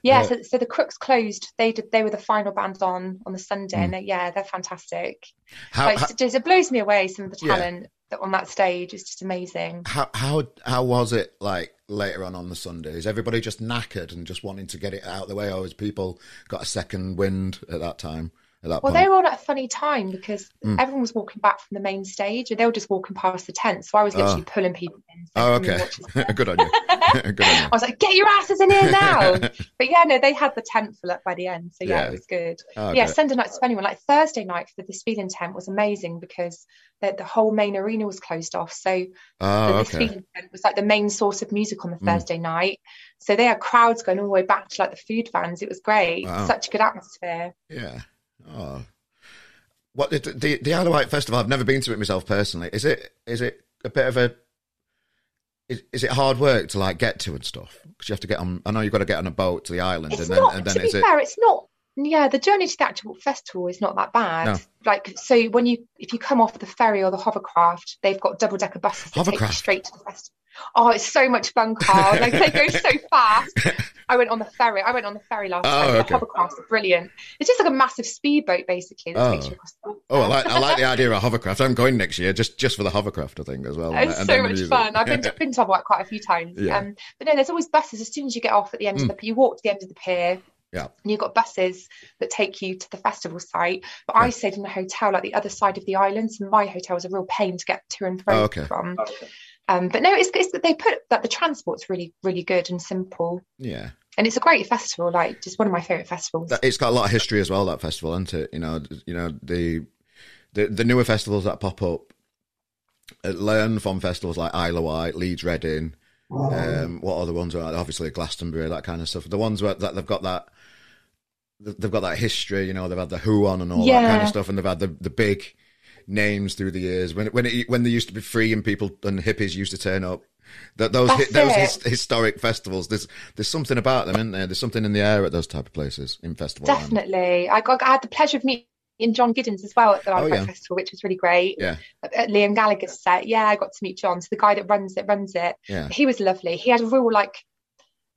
Yeah, so, so the Crooks closed. They did. They were the final band on on the Sunday, mm. and they, yeah, they're fantastic. How, like, how, it, blows me away some of the talent yeah. On that stage. It's just amazing. How how how was it like later on on the Sunday? Is everybody just knackered and just wanting to get it out of the way, or has people got a second wind at that time? Well, point. they were on at a funny time because mm. everyone was walking back from the main stage and they were just walking past the tent. So I was literally oh. pulling people in. Oh, okay. Good on you. Good on you. I was like, get your asses in here now. but yeah, no, they had the tent full up by the end. So yeah, yeah. it was good. Oh, yeah, Sunday night for anyone, like Thursday night for the speeding tent was amazing because the, the whole main arena was closed off. So oh, the, okay. speeding tent was like the main source of music on the mm. Thursday night. So they had crowds going all the way back to like the food vans. It was great. Wow. Such a good atmosphere. Yeah. Oh, what the, the the Wight festival? I've never been to it myself personally. Is it is it a bit of a is, is it hard work to like get to and stuff? Because you have to get on. I know you've got to get on a boat to the island, it's and then not, and then to be is fair, it... it's not. Yeah, the journey to the actual festival is not that bad. No. Like, so when you if you come off the ferry or the hovercraft, they've got double decker buses that take you straight to the festival. Oh, it's so much fun, Carl. Like they go so fast. I went on the ferry. I went on the ferry last oh, time. Okay. The hovercraft's brilliant. It's just like a massive speedboat, basically. oh, oh I, like, I like the idea of a hovercraft. I'm going next year just just for the hovercraft, I think, as well. It's and so much fun. I've been to, been to quite a few times. Yeah. Um, but no, there's always buses. As soon as you get off at the end mm. of the, you walk to the end of the pier. Yeah. And you've got buses that take you to the festival site. But yeah. I stayed in a hotel like the other side of the island. So my hotel was a real pain to get to and fro oh, okay. from. Okay. Um, but no, it's, it's that they put that the transport's really really good and simple. Yeah. And it's a great festival, like just one of my favorite festivals. It's got a lot of history as well. That festival, isn't it? You know, you know the the, the newer festivals that pop up uh, learn from festivals like Isle of Wight, Leeds, Reading. Um, what other ones are obviously Glastonbury, that kind of stuff. The ones where that they've got that they've got that history. You know, they've had the Who on and all yeah. that kind of stuff, and they've had the the big names through the years when when it, when they used to be free and people and hippies used to turn up. That those those his, historic festivals, there's there's something about them, isn't there? There's something in the air at those type of places in festival. Definitely, I got I had the pleasure of meeting John Giddings as well at the Live oh, yeah. Festival, which was really great. Yeah. At Liam Gallagher's set, yeah, I got to meet John, so the guy that runs it runs it. Yeah. He was lovely. He had a real like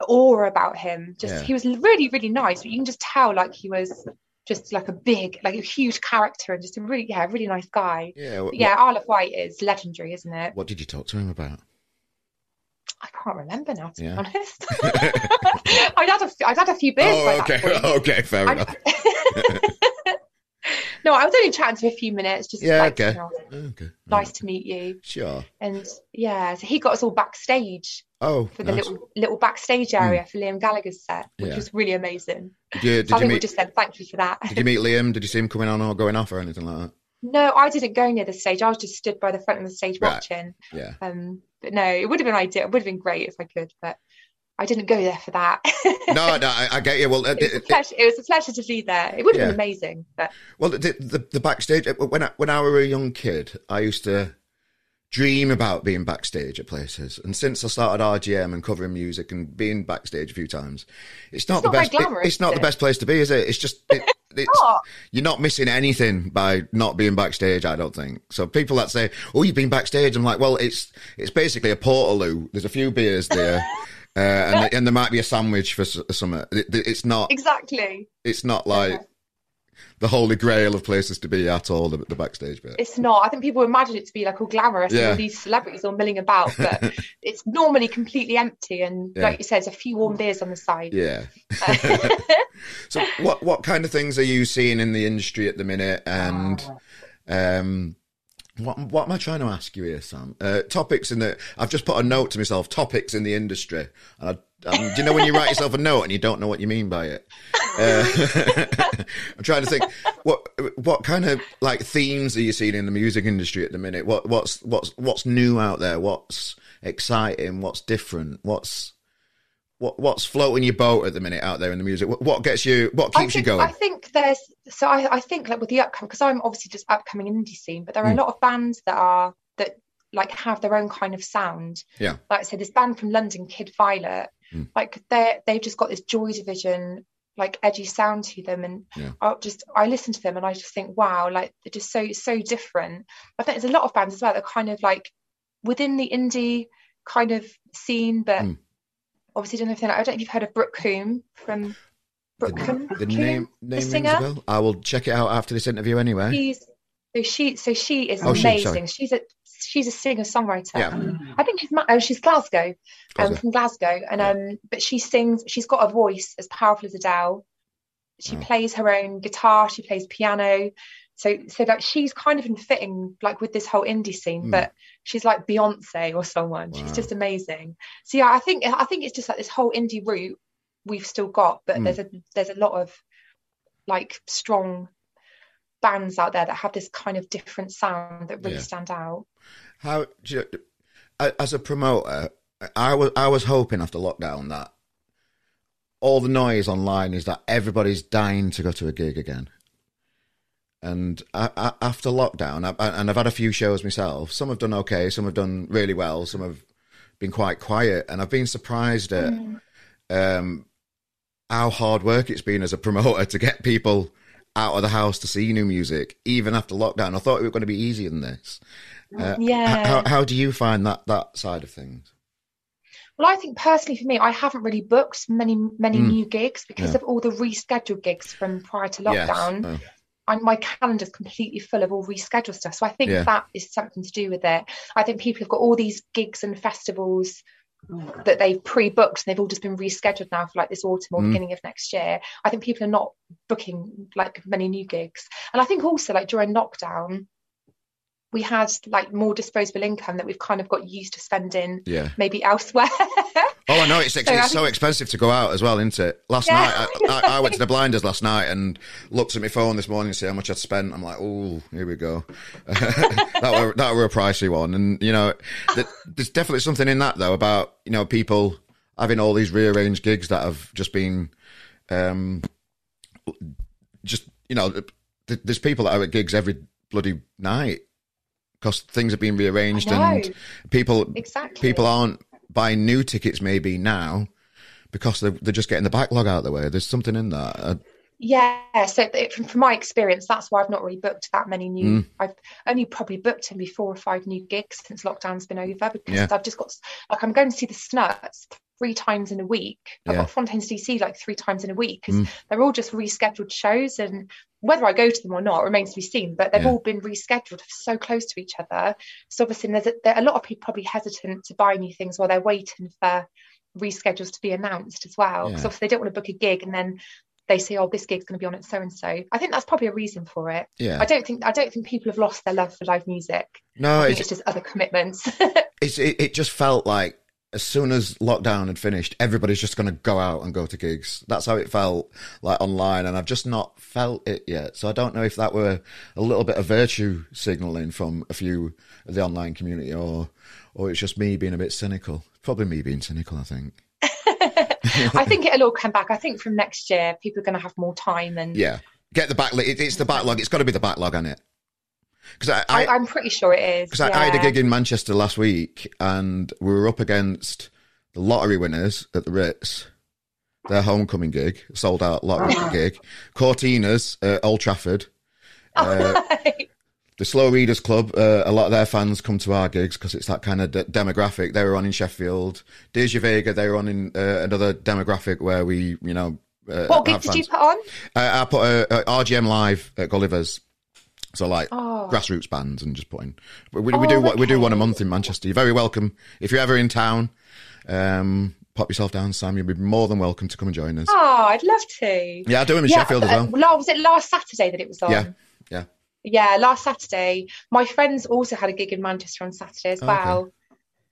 aura about him. Just yeah. he was really really nice, but you can just tell like he was just like a big, like a huge character and just a really, yeah, really nice guy. Yeah, what, yeah. Isle of Wight is legendary, isn't it? What did you talk to him about? I can't remember now, to yeah. be honest. I'd had a, I'd had a few beers. Oh, okay, okay, fair I'd, enough. no, I was only chatting to a few minutes. Just yeah, like, okay. You know, okay. Nice to meet you. Sure. And yeah, so he got us all backstage. Oh, for the nice. little little backstage area mm. for Liam Gallagher's set, which yeah. was really amazing. Did you, did so you I meet, we just said thank you for that. did you meet Liam? Did you see him coming on or going off or anything like that? No, I didn't go near the stage. I was just stood by the front of the stage right. watching. Yeah. Um, but no, it would have been ideal. It would have been great if I could, but I didn't go there for that. no, no, I, I, get you. Well, it, it, was pleasure, it, was a pleasure to be there. It would have yeah. been amazing. But well, the, the, the backstage when I, when I was a young kid, I used to dream about being backstage at places. And since I started RGM and covering music and being backstage a few times, it's not it's the not best. It, it's not the best place to be, is it? It's just. It, it's, you're not missing anything by not being backstage. I don't think so. People that say, "Oh, you've been backstage," I'm like, "Well, it's it's basically a portaloo. There's a few beers there, uh, and and there might be a sandwich for some. It, it's not exactly. It's not like the holy grail of places to be at all the, the backstage bit. It's not. I think people imagine it to be like all glamorous yeah. and all these celebrities all milling about, but it's normally completely empty. And yeah. like you said, there's a few warm beers on the side. Yeah. so, what what kind of things are you seeing in the industry at the minute? And um, what what am I trying to ask you here, Sam? Uh, topics in the I've just put a note to myself. Topics in the industry. And I um, do you know when you write yourself a note and you don't know what you mean by it? Uh, I'm trying to think what what kind of like themes are you seeing in the music industry at the minute? What what's what's what's new out there? What's exciting? What's different? What's what what's floating your boat at the minute out there in the music? What, what gets you? What keeps think, you going? I think there's so I, I think like with the upcoming because I'm obviously just upcoming indie scene, but there are mm. a lot of bands that are that like have their own kind of sound. Yeah. Like I said, this band from London, Kid Violet, Mm. Like they they've just got this Joy Division like edgy sound to them and yeah. I just I listen to them and I just think wow like they're just so so different I think there's a lot of bands as well that are kind of like within the indie kind of scene but mm. Obviously don't know if I don't know if you've heard of Brooke Combe from Brooke the, the name, name the singer I will check it out after this interview anyway She's, so she so she is oh, amazing she, she's a she's a singer songwriter. Yeah. I think she's oh, she's Glasgow, um, from Glasgow, and yeah. um, but she sings. She's got a voice as powerful as Adele. She oh. plays her own guitar. She plays piano. So so that she's kind of in fitting like with this whole indie scene, mm. but she's like Beyonce or someone. Wow. She's just amazing. So yeah, I think I think it's just like this whole indie route we've still got, but mm. there's a there's a lot of like strong bands out there that have this kind of different sound that really yeah. stand out. How you, as a promoter, I was I was hoping after lockdown that all the noise online is that everybody's dying to go to a gig again. And I, I, after lockdown, I, and I've had a few shows myself. Some have done okay, some have done really well, some have been quite quiet, and I've been surprised at mm. um, how hard work it's been as a promoter to get people out of the house to see new music, even after lockdown. I thought it was going to be easier than this. Uh, yeah. How, how do you find that that side of things? Well, I think personally for me, I haven't really booked many many mm. new gigs because yeah. of all the rescheduled gigs from prior to lockdown. Yes. Oh. And my calendar's completely full of all rescheduled stuff. So I think yeah. that is something to do with it. I think people have got all these gigs and festivals that they've pre-booked and they've all just been rescheduled now for like this autumn or mm. beginning of next year. I think people are not booking like many new gigs. And I think also like during lockdown, we had like more disposable income that we've kind of got used to spending yeah. maybe elsewhere. oh, I know it's, so, it's so expensive to go out as well, isn't it? Last yeah. night, I, I, I, went to the blinders last night and looked at my phone this morning to see how much I'd spent. I'm like, oh, here we go. that were that were a pricey one, and you know, there's definitely something in that though about you know people having all these rearranged gigs that have just been, um, just you know, there's people that are at gigs every bloody night because things have been rearranged and people exactly. people aren't buying new tickets maybe now because they're, they're just getting the backlog out of the way. There's something in that. Uh, yeah, so from, from, my experience, that's why I've not really booked that many new. Mm. I've only probably booked maybe four or five new gigs since lockdown's been over because yeah. I've just got like I'm going to see the Snuts three times in a week. I've yeah. got Fontaines DC like three times in a week because mm. they're all just rescheduled shows, and whether I go to them or not remains to be seen. But they've yeah. all been rescheduled so close to each other. So obviously, there's a, a lot of people probably hesitant to buy new things while they're waiting for reschedules to be announced as well. Because yeah. obviously they don't want to book a gig and then they say, "Oh, this gig's going to be on at so and so." I think that's probably a reason for it. Yeah. I don't think I don't think people have lost their love for live music. No, it's, it's, just other commitments. it's it, it just felt like as soon as lockdown had finished, everybody's just going to go out and go to gigs. That's how it felt like online, and I've just not felt it yet. So I don't know if that were a little bit of virtue signaling from a few of the online community, or or it's just me being a bit cynical. Probably me being cynical, I think. I think it'll all come back. I think from next year, people are going to have more time and yeah, get the backlog. It's the backlog. It's got to be the backlog on it. Because I, I, am pretty sure it is. Because yeah. I, I, had a gig in Manchester last week, and we were up against the lottery winners at the Ritz. Their homecoming gig, sold out lottery oh. gig. Cortina's, at Old Trafford. Uh, the Slow Readers Club, uh, a lot of their fans come to our gigs because it's that kind of de- demographic. They were on in Sheffield. Deja Vega, they were on in uh, another demographic where we, you know, Uh, what gig did you put on? Uh, I put a, a RGM live at Gulliver's. So like oh. grassroots bands and just putting. We, we, oh, we do okay. we do one a month in Manchester. You're very welcome if you're ever in town. Um, pop yourself down, Sam. You'll be more than welcome to come and join us. Oh, I'd love to. Yeah, I do them in yeah, Sheffield as well. Uh, was it last Saturday that it was on? Yeah, yeah. Yeah, last Saturday. My friends also had a gig in Manchester on Saturday as oh, well. Okay.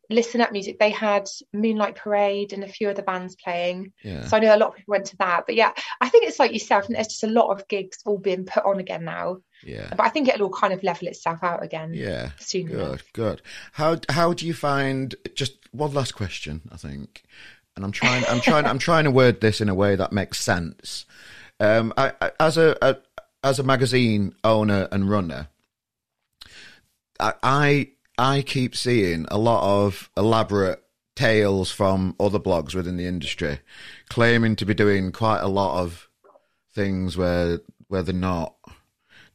Listen Up Music, they had Moonlight Parade and a few other bands playing. Yeah. So I know a lot of people went to that. But yeah, I think it's like yourself, and there's just a lot of gigs all being put on again now. Yeah. But I think it'll all kind of level itself out again. Yeah. Soon good, enough. good. How how do you find just one last question, I think. And I'm trying I'm trying I'm trying to word this in a way that makes sense. Um I, I as a, a as a magazine owner and runner, I, I I keep seeing a lot of elaborate tales from other blogs within the industry claiming to be doing quite a lot of things where where they're not.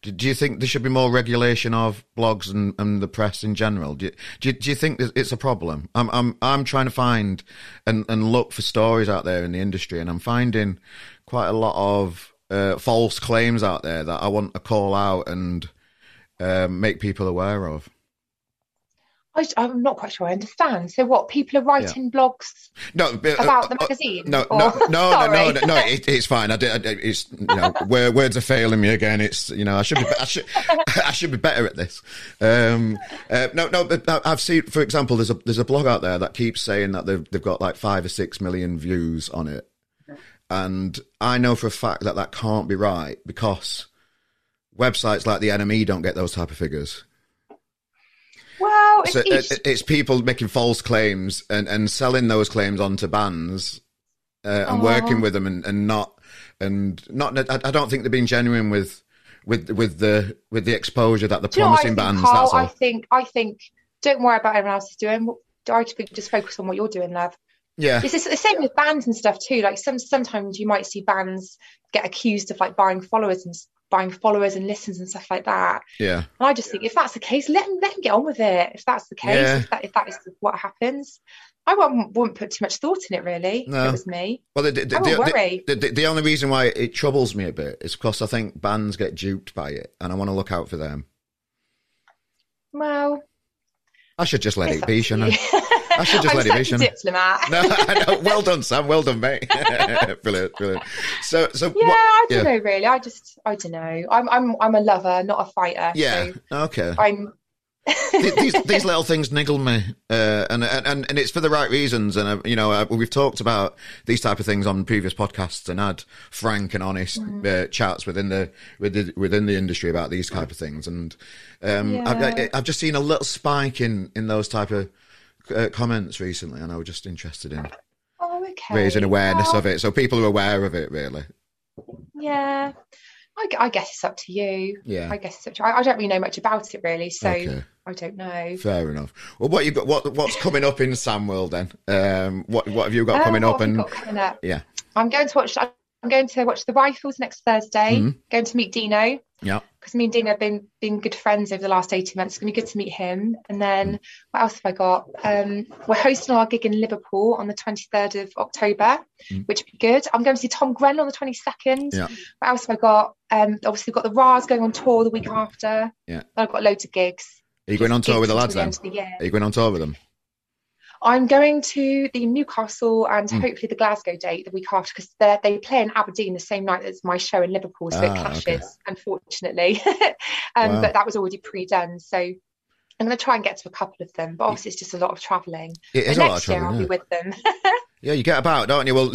Do, do you think there should be more regulation of blogs and, and the press in general? Do you, do you, do you think it's a problem? I'm I'm I'm trying to find and, and look for stories out there in the industry, and I'm finding quite a lot of uh, false claims out there that I want to call out and uh, make people aware of. I, am not quite sure I understand. So, what people are writing yeah. blogs no, uh, about the uh, magazine? No, no, no, no, no, no, no, it, it's fine. I did. I, it's you know, words are failing me again. It's you know, I should be, I should, I should be better at this. Um, uh, no, no, but I've seen, for example, there's a there's a blog out there that keeps saying that they've they've got like five or six million views on it, and I know for a fact that that can't be right because websites like the NME don't get those type of figures. Well, so it's, it's, people making false claims and, and selling those claims onto bands uh, and working with them and, and not and not. I, don't think they're being genuine with with with the with the exposure that Do promising bands. Carl, that's all. I think I think don't worry about everyone else is doing. I just focus on what you're doing, love. Yeah, it's the same with bands and stuff too. Like some sometimes you might see bands get accused of like buying followers and buying followers and listens and stuff like that. Yeah. And I just think if that's the case, let them let them get on with it. If that's the case, yeah. if that if that is what happens, I wouldn't, wouldn't put too much thought in it. Really, no. it was me. Well, the, the, I the, worry. The, the, the only reason why it troubles me a bit is because I think bands get duped by it, and I want to look out for them. Well, I should just let it be, shouldn't I? I should just let it be, shouldn't diplomat. no, know. Well done, Sam. Well done, mate. brilliant, brilliant. So, so yeah, what, I don't yeah. know. Really, I just, I don't know. I'm, I'm, I'm a lover, not a fighter. Yeah. So okay. I'm. these these little things niggle me, uh, and, and and it's for the right reasons. And uh, you know, uh, we've talked about these type of things on previous podcasts and had frank and honest mm. Uh, chats within the, within within the industry about these type of things. And um, yeah. I've, I've just seen a little spike in in those type of uh, comments recently, and I was just interested in oh, okay. raising awareness of it, so people are aware of it. Really. Yeah, I, I, guess it's up to you. Yeah, I guess it's up to, I, I don't really know much about it really, so okay. I don't know. Fair enough. Well, what you got? What what's coming up in Sam World then? Um, what what have you got um, coming up? And coming up? yeah, I'm going to watch. I'm going to watch the Rifles next Thursday. Mm-hmm. Going to meet Dino. Yeah. Because me and Dino have been been good friends over the last 18 months. It's to be good to meet him. And then what else have I got? Um, we're hosting our gig in Liverpool on the 23rd of October, mm. which would be good. I'm going to see Tom Grennan on the 22nd. Yeah. What else have I got? Um, obviously, we've got the Rahs going on tour the week after. Yeah. I've got loads of gigs. Are you going on tour with the lads then? The Are you going on tour with them? I'm going to the Newcastle and mm. hopefully the Glasgow date the week after because they play in Aberdeen the same night as my show in Liverpool, so ah, it clashes, okay. unfortunately. um, wow. But that was already pre-done, so I'm going to try and get to a couple of them. But obviously, it's just a lot of travelling. It is but a lot of travelling. I'll yeah. be with them. Yeah, you get about, don't you? Well,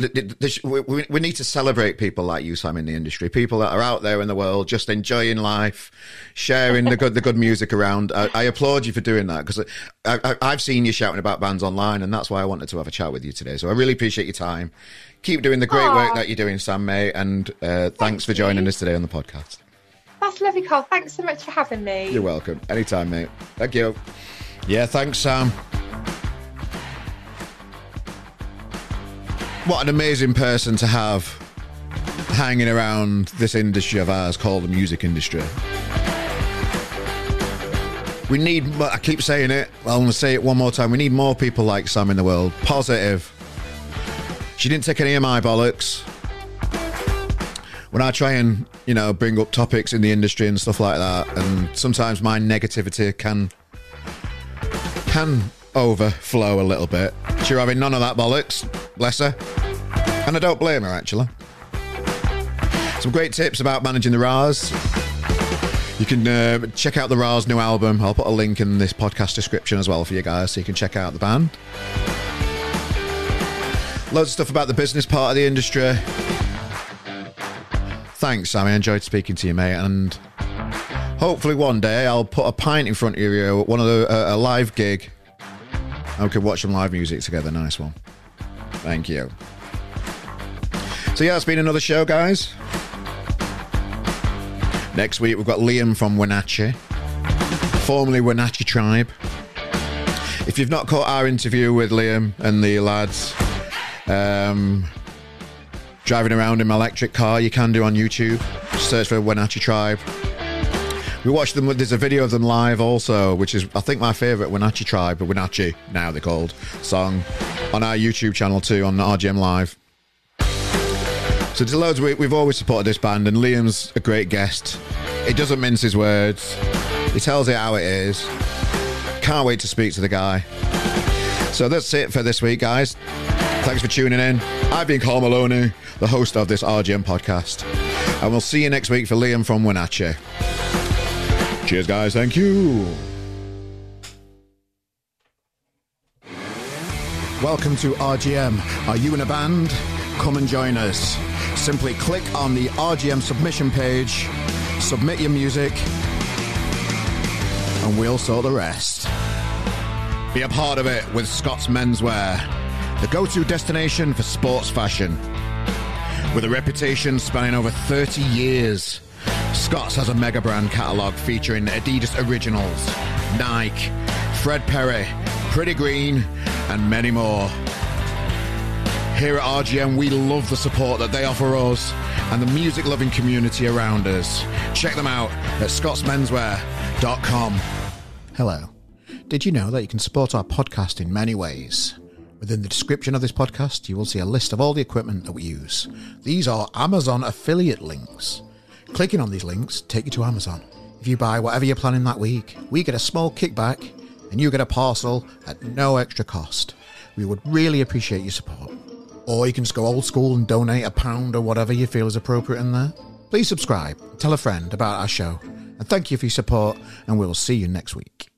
we, we need to celebrate people like you, Sam, in the industry. People that are out there in the world, just enjoying life, sharing the good, the good music around. I, I applaud you for doing that because I, have seen you shouting about bands online, and that's why I wanted to have a chat with you today. So I really appreciate your time. Keep doing the great Aww. work that you're doing, Sam May, and uh, thanks for joining us today on the podcast. That's lovely, Carl. Thanks so much for having me. You're welcome. Anytime, mate. Thank you. Yeah, thanks, Sam. What an amazing person to have hanging around this industry of ours called the music industry. We need, I keep saying it, I'm going to say it one more time. We need more people like Sam in the world. Positive. She didn't take any of my bollocks. when I try and you know bring up topics in the industry and stuff like that, and sometimes my negativity can can overflow a little bit. She's having none of that bollocks, bless her, and I don't blame her actually. Some great tips about managing the Rahs. You can uh, check out the Rahs' new album. I'll put a link in this podcast description as well for you guys so you can check out the band. Loads of stuff about the business part of the industry. Thanks, Sammy. I enjoyed speaking to you, mate. And hopefully one day I'll put a pint in front of you at one of the uh, a live gig. And we could watch some live music together. Nice one. Thank you. So yeah, it's been another show, guys. Next week, we've got Liam from Wenatchee, formerly Wenatchee Tribe. If you've not caught our interview with Liam and the lads um, driving around in my electric car, you can do on YouTube. search for Wenatchee Tribe. We watched them. There's a video of them live also, which is I think my favourite Wenatchee Tribe, but Wenatchee now they're called, song on our YouTube channel too on RGM Live. So there's loads. We, we've always supported this band, and Liam's a great guest. He doesn't mince his words. He tells it how it is. Can't wait to speak to the guy. So that's it for this week, guys. Thanks for tuning in. I've been Carl Maloney, the host of this RGM podcast. And we'll see you next week for Liam from Wenatchee. Cheers, guys. Thank you. Welcome to RGM. Are you in a band? Come and join us. Simply click on the RGM submission page, submit your music, and we'll sort the rest. Be a part of it with Scott's Menswear, the go to destination for sports fashion. With a reputation spanning over 30 years, Scott's has a mega brand catalogue featuring Adidas Originals, Nike, Fred Perry, Pretty Green, and many more. Here at RGM, we love the support that they offer us and the music loving community around us. Check them out at scottsmenswear.com. Hello. Did you know that you can support our podcast in many ways? Within the description of this podcast, you will see a list of all the equipment that we use. These are Amazon affiliate links. Clicking on these links take you to Amazon. If you buy whatever you're planning that week, we get a small kickback and you get a parcel at no extra cost. We would really appreciate your support. Or you can just go old school and donate a pound or whatever you feel is appropriate in there. Please subscribe, tell a friend about our show, and thank you for your support, and we'll see you next week.